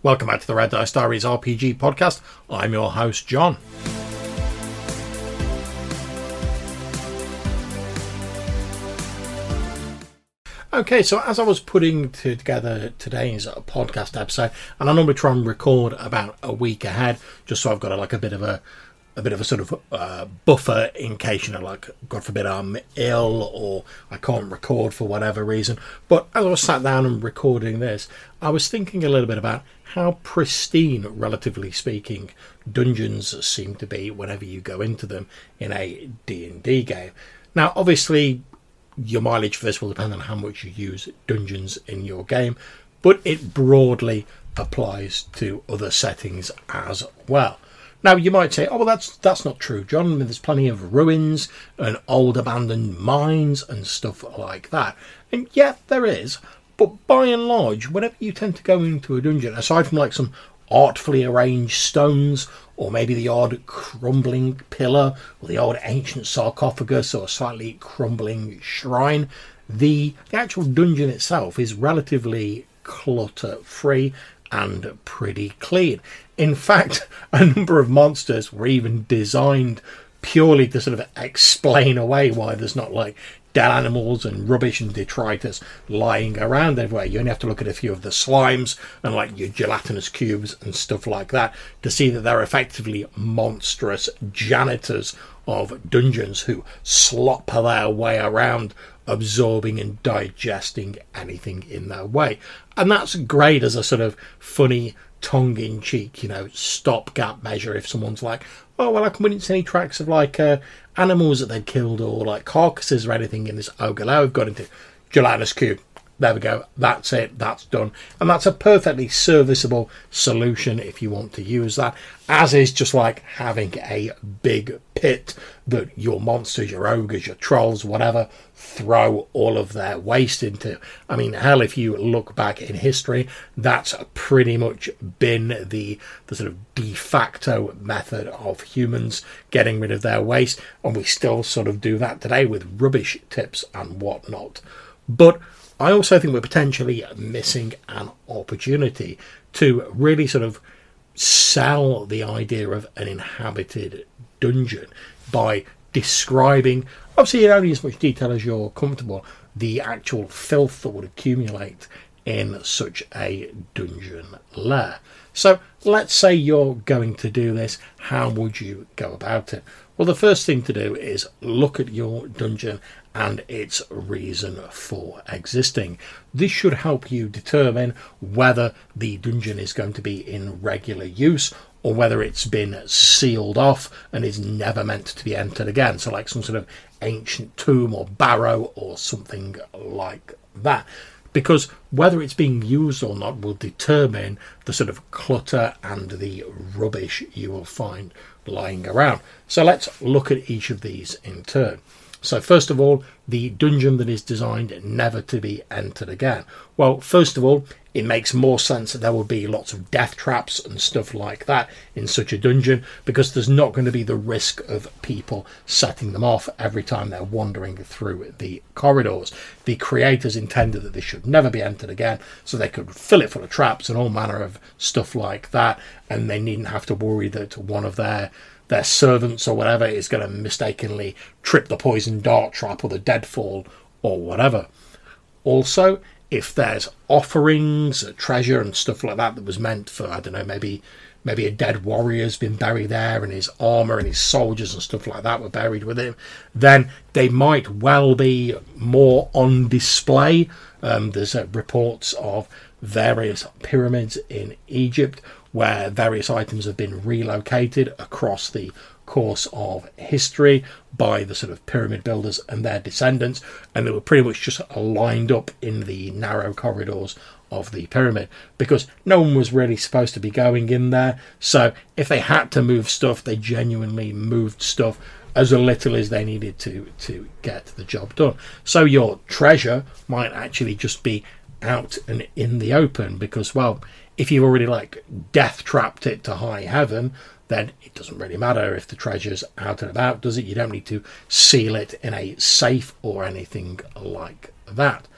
Welcome back to the Red Dice Diaries RPG podcast. I'm your host, John. Okay, so as I was putting together today's podcast episode, and I normally try and record about a week ahead, just so I've got like a bit of a a bit of a sort of uh, buffer in case you know, like God forbid I'm ill or I can't record for whatever reason. But as I was sat down and recording this, I was thinking a little bit about how pristine, relatively speaking, dungeons seem to be whenever you go into them in a D&D game. Now, obviously, your mileage for this will depend on how much you use dungeons in your game, but it broadly applies to other settings as well. Now you might say, "Oh, well, that's that's not true, John. I mean, there's plenty of ruins and old abandoned mines and stuff like that." And yeah, there is. But by and large, whenever you tend to go into a dungeon, aside from like some artfully arranged stones, or maybe the odd crumbling pillar, or the old ancient sarcophagus, or slightly crumbling shrine, the, the actual dungeon itself is relatively clutter free and pretty clean. In fact, a number of monsters were even designed purely to sort of explain away why there's not like dead animals and rubbish and detritus lying around everywhere. You only have to look at a few of the slimes and like your gelatinous cubes and stuff like that to see that they're effectively monstrous janitors of dungeons who slop their way around absorbing and digesting anything in their way. And that's great as a sort of funny tongue in cheek, you know, stopgap measure if someone's like, oh, well, I couldn't see any tracks of like uh, animals that they'd killed or like carcasses or anything in this ogre. Now we've got into gelatinous cube. There we go. That's it. That's done. And that's a perfectly serviceable solution if you want to use that. As is just like having a big pit that your monsters, your ogres, your trolls, whatever, throw all of their waste into. I mean, hell, if you look back in history, that's pretty much been the, the sort of de facto method of humans getting rid of their waste. And we still sort of do that today with rubbish tips and whatnot. But I also think we're potentially missing an opportunity to really sort of sell the idea of an inhabited dungeon by describing, obviously in only as much detail as you're comfortable, the actual filth that would accumulate in such a dungeon lair. So let's say you're going to do this, how would you go about it? Well, the first thing to do is look at your dungeon and its reason for existing. This should help you determine whether the dungeon is going to be in regular use or whether it's been sealed off and is never meant to be entered again. So, like some sort of ancient tomb or barrow or something like that. Because whether it's being used or not will determine the sort of clutter and the rubbish you will find lying around. So, let's look at each of these in turn. So, first of all, the dungeon that is designed never to be entered again. Well, first of all, it makes more sense that there will be lots of death traps and stuff like that in such a dungeon because there's not going to be the risk of people setting them off every time they're wandering through the corridors. The creators intended that this should never be entered again, so they could fill it full of traps and all manner of stuff like that, and they needn't have to worry that one of their their servants or whatever is going to mistakenly trip the poison dart trap or the deadfall or whatever. Also, if there's offerings, treasure, and stuff like that that was meant for, I don't know, maybe maybe a dead warrior's been buried there and his armor and his soldiers and stuff like that were buried with him, then they might well be more on display. Um, there's uh, reports of various pyramids in Egypt where various items have been relocated across the course of history by the sort of pyramid builders and their descendants, and they were pretty much just lined up in the narrow corridors of the pyramid because no one was really supposed to be going in there. So if they had to move stuff, they genuinely moved stuff as little as they needed to to get the job done. So your treasure might actually just be out and in the open because well if you've already like death trapped it to high heaven, then it doesn't really matter if the treasure's out and about, does it? You don't need to seal it in a safe or anything like that.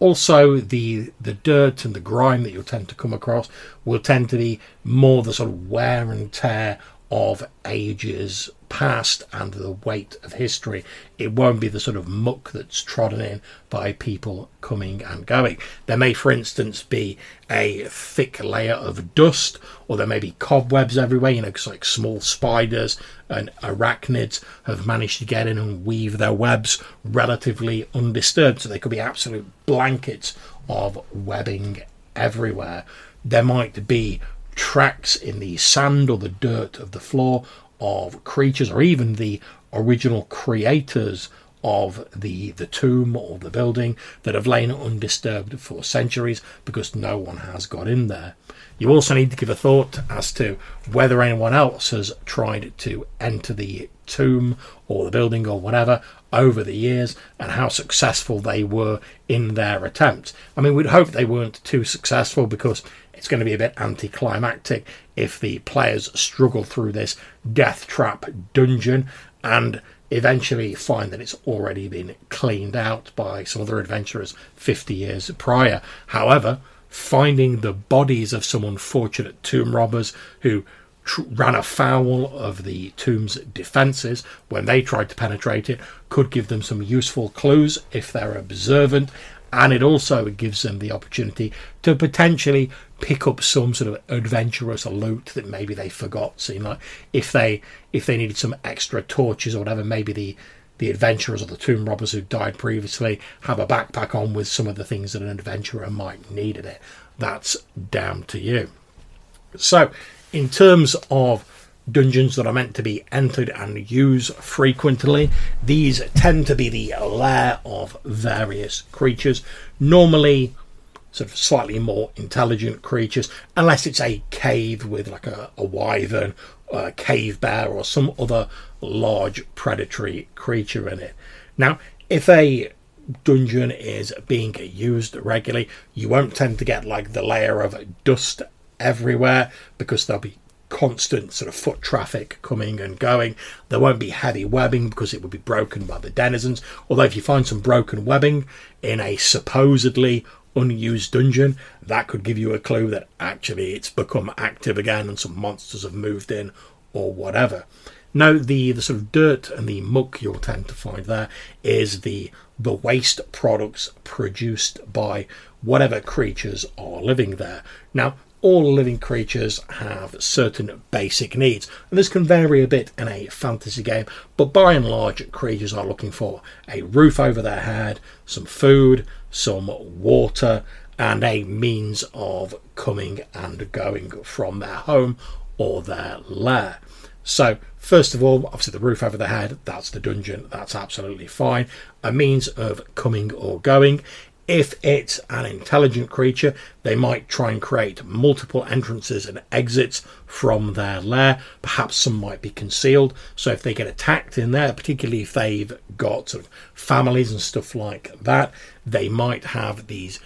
also, the the dirt and the grime that you'll tend to come across will tend to be more the sort of wear and tear of ages past and the weight of history. It won't be the sort of muck that's trodden in by people coming and going. There may, for instance, be a thick layer of dust, or there may be cobwebs everywhere, you know, because like small spiders and arachnids have managed to get in and weave their webs relatively undisturbed. So they could be absolute blankets of webbing everywhere. There might be tracks in the sand or the dirt of the floor of creatures or even the original creators of the the tomb or the building that have lain undisturbed for centuries because no one has got in there. You also need to give a thought as to whether anyone else has tried to enter the tomb or the building or whatever over the years and how successful they were in their attempt. I mean, we'd hope they weren't too successful because it's going to be a bit anticlimactic if the players struggle through this death trap dungeon and eventually find that it's already been cleaned out by some other adventurers 50 years prior. However, finding the bodies of some unfortunate tomb robbers who tr- ran afoul of the tomb's defences when they tried to penetrate it could give them some useful clues if they're observant and it also gives them the opportunity to potentially pick up some sort of adventurous loot that maybe they forgot. So, know, if they if they needed some extra torches or whatever, maybe the the adventurers or the tomb robbers who died previously have a backpack on with some of the things that an adventurer might need in it. That's down to you. So, in terms of dungeons that are meant to be entered and used frequently. These tend to be the lair of various creatures, normally sort of slightly more intelligent creatures, unless it's a cave with like a, a wyvern, a cave bear, or some other large predatory creature in it. Now, if a dungeon is being used regularly, you won't tend to get like the layer of dust everywhere because there'll be constant sort of foot traffic coming and going. There won't be heavy webbing because it would be broken by the denizens. Although, if you find some broken webbing in a supposedly unused dungeon, that could give you a clue that actually it's become active again and some monsters have moved in or whatever. Now, the, the sort of dirt and the muck you'll tend to find there is the the waste products produced by whatever creatures are living there. Now, all living creatures have certain basic needs, and this can vary a bit in a fantasy game, but by and large, creatures are looking for a roof over their head, some food, some water, and a means of coming and going from their home or their lair. So, first of all, obviously, the roof over the head, that's the dungeon, that's absolutely fine. A means of coming or going. If it's an intelligent creature, they might try and create multiple entrances and exits from their lair. Perhaps some might be concealed. So if they get attacked in there, particularly if they've got sort of families and stuff like that, they might have these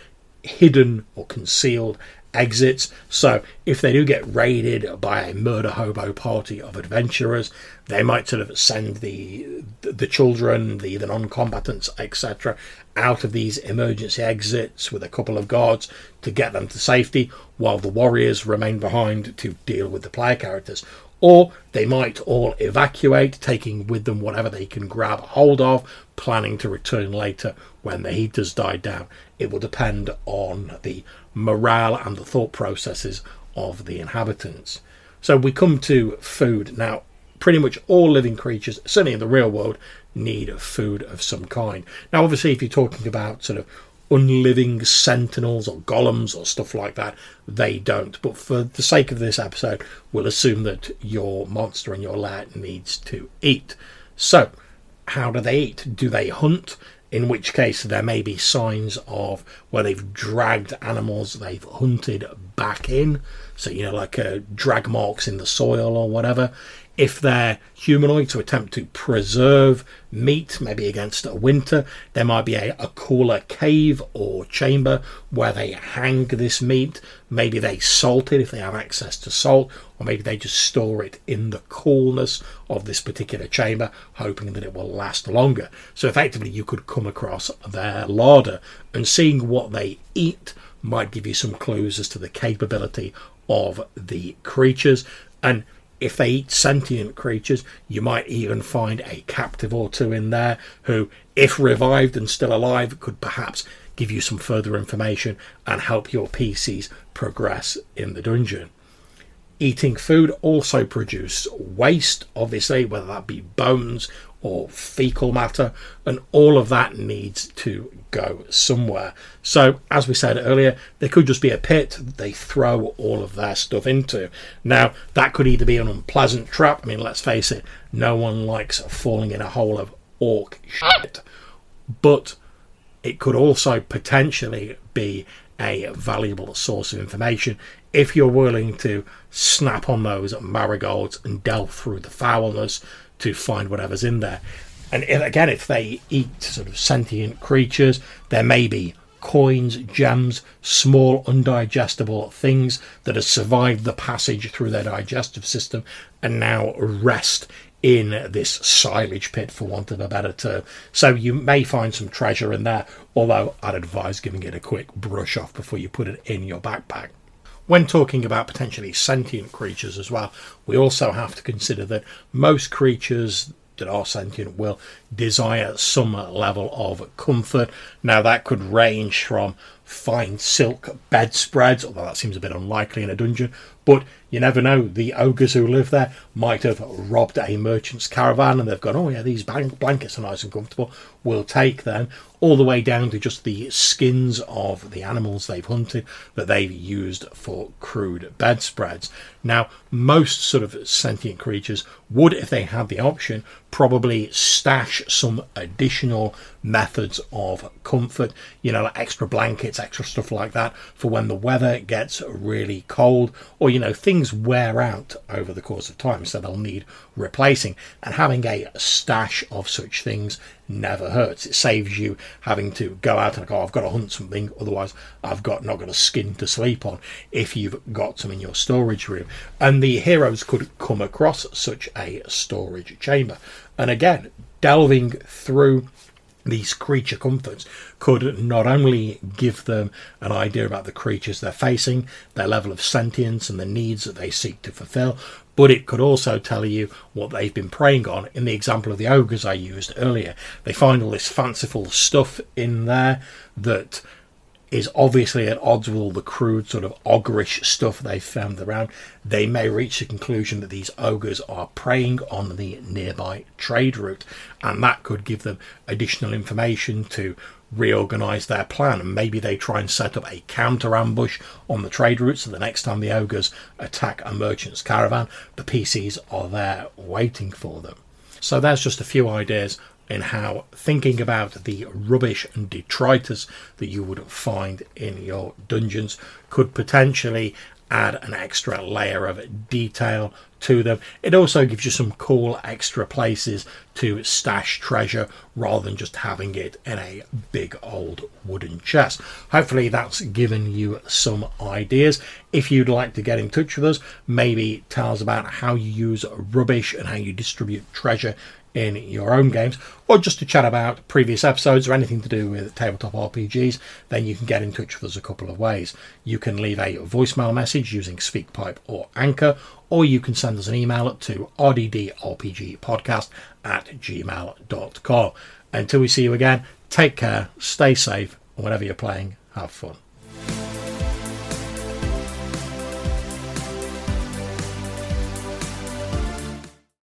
hidden or concealed exits. So if they do get raided by a murder hobo party of adventurers, they might sort of send the the children, the, the non-combatants, etc., out of these emergency exits with a couple of guards to get them to safety, while the warriors remain behind to deal with the player characters. Or they might all evacuate, taking with them whatever they can grab hold of, planning to return later when the heat has died down. It will depend on the morale and the thought processes of the inhabitants. So we come to food. Now, pretty much all living creatures, certainly in the real world, need food of some kind. Now, obviously, if you're talking about sort of unliving sentinels or golems or stuff like that, they don't. But for the sake of this episode, we'll assume that your monster and your lair needs to eat. So, how do they eat? Do they hunt? in which case there may be signs of where they've dragged animals they've hunted back in. So, you know, like uh, drag marks in the soil or whatever. If they're humanoid to attempt to preserve meat, maybe against a winter, there might be a, a cooler cave or chamber where they hang this meat. Maybe they salt it if they have access to salt, or maybe they just store it in the coolness of this particular chamber, hoping that it will last longer. So effectively, you could come across their larder, and seeing what they eat might give you some clues as to the capability of the creatures. And if they eat sentient creatures, you might even find a captive or two in there who, if revived and still alive, could perhaps give you some further information and help your PCs progress in the dungeon. Eating food also produce waste, obviously, whether that be bones or fecal matter, and all of that needs to go somewhere. So, as we said earlier, there could just be a pit they throw all of their stuff into. Now, that could either be an unpleasant trap. I mean, let's face it, no one likes falling in a hole of orc shit, but it could also potentially be a valuable source of information if you're willing to snap on those marigolds and delve through the foulness to find whatever's in there. And if, again, if they eat sort of sentient creatures, there may be coins, gems, small undigestible things that have survived the passage through their digestive system and now rest in this silage pit, for want of a better term. So you may find some treasure in there, although I'd advise giving it a quick brush off before you put it in your backpack. When talking about potentially sentient creatures as well, we also have to consider that most creatures that are sentient will desire some level of comfort. Now, that could range from fine silk bedspreads, although that seems a bit unlikely in a dungeon, but you never know. The ogres who live there might have robbed a merchant's caravan and they've gone, oh, yeah, these blankets are nice and comfortable. We'll take them. All the way down to just the skins of the animals they've hunted that they've used for crude bedspreads. Now, most sort of sentient creatures would, if they had the option, probably stash some additional methods of comfort, you know, like extra blankets, extra stuff like that for when the weather gets really cold or, you know, things wear out over the course of time, so they'll need replacing. And having a stash of such things never hurts. It saves you having to go out and go, oh, I've got to hunt something, otherwise I've got not got a skin to sleep on if you've got some in your storage room. And the heroes could come across such a storage chamber. And again, delving through these creature comforts could not only give them an idea about the creatures they're facing, their level of sentience, and the needs that they seek to fulfill, but it could also tell you what they've been preying on. In the example of the ogres I used earlier, they find all this fanciful stuff in there that is obviously at odds with all the crude sort of ogreish stuff they've found around, they may reach the conclusion that these ogres are preying on the nearby trade route, and that could give them additional information to reorganize their plan. And maybe they try and set up a counter ambush on the trade route so the next time the ogres attack a merchant's caravan the PCs are there waiting for them. So there's just a few ideas in how thinking about the rubbish and detritus that you would find in your dungeons could potentially add an extra layer of detail to them. It also gives you some cool extra places to stash treasure rather than just having it in a big old wooden chest. Hopefully, that's given you some ideas. If you'd like to get in touch with us, maybe tell us about how you use rubbish and how you distribute treasure in your own games, or just to chat about previous episodes or anything to do with tabletop RPGs, then you can get in touch with us a couple of ways. You can leave a voicemail message using SpeakPipe or Anchor, or you can send us an email to rddrpgpodcast at gmail.com. Until we see you again, take care, stay safe, and whenever you're playing, have fun.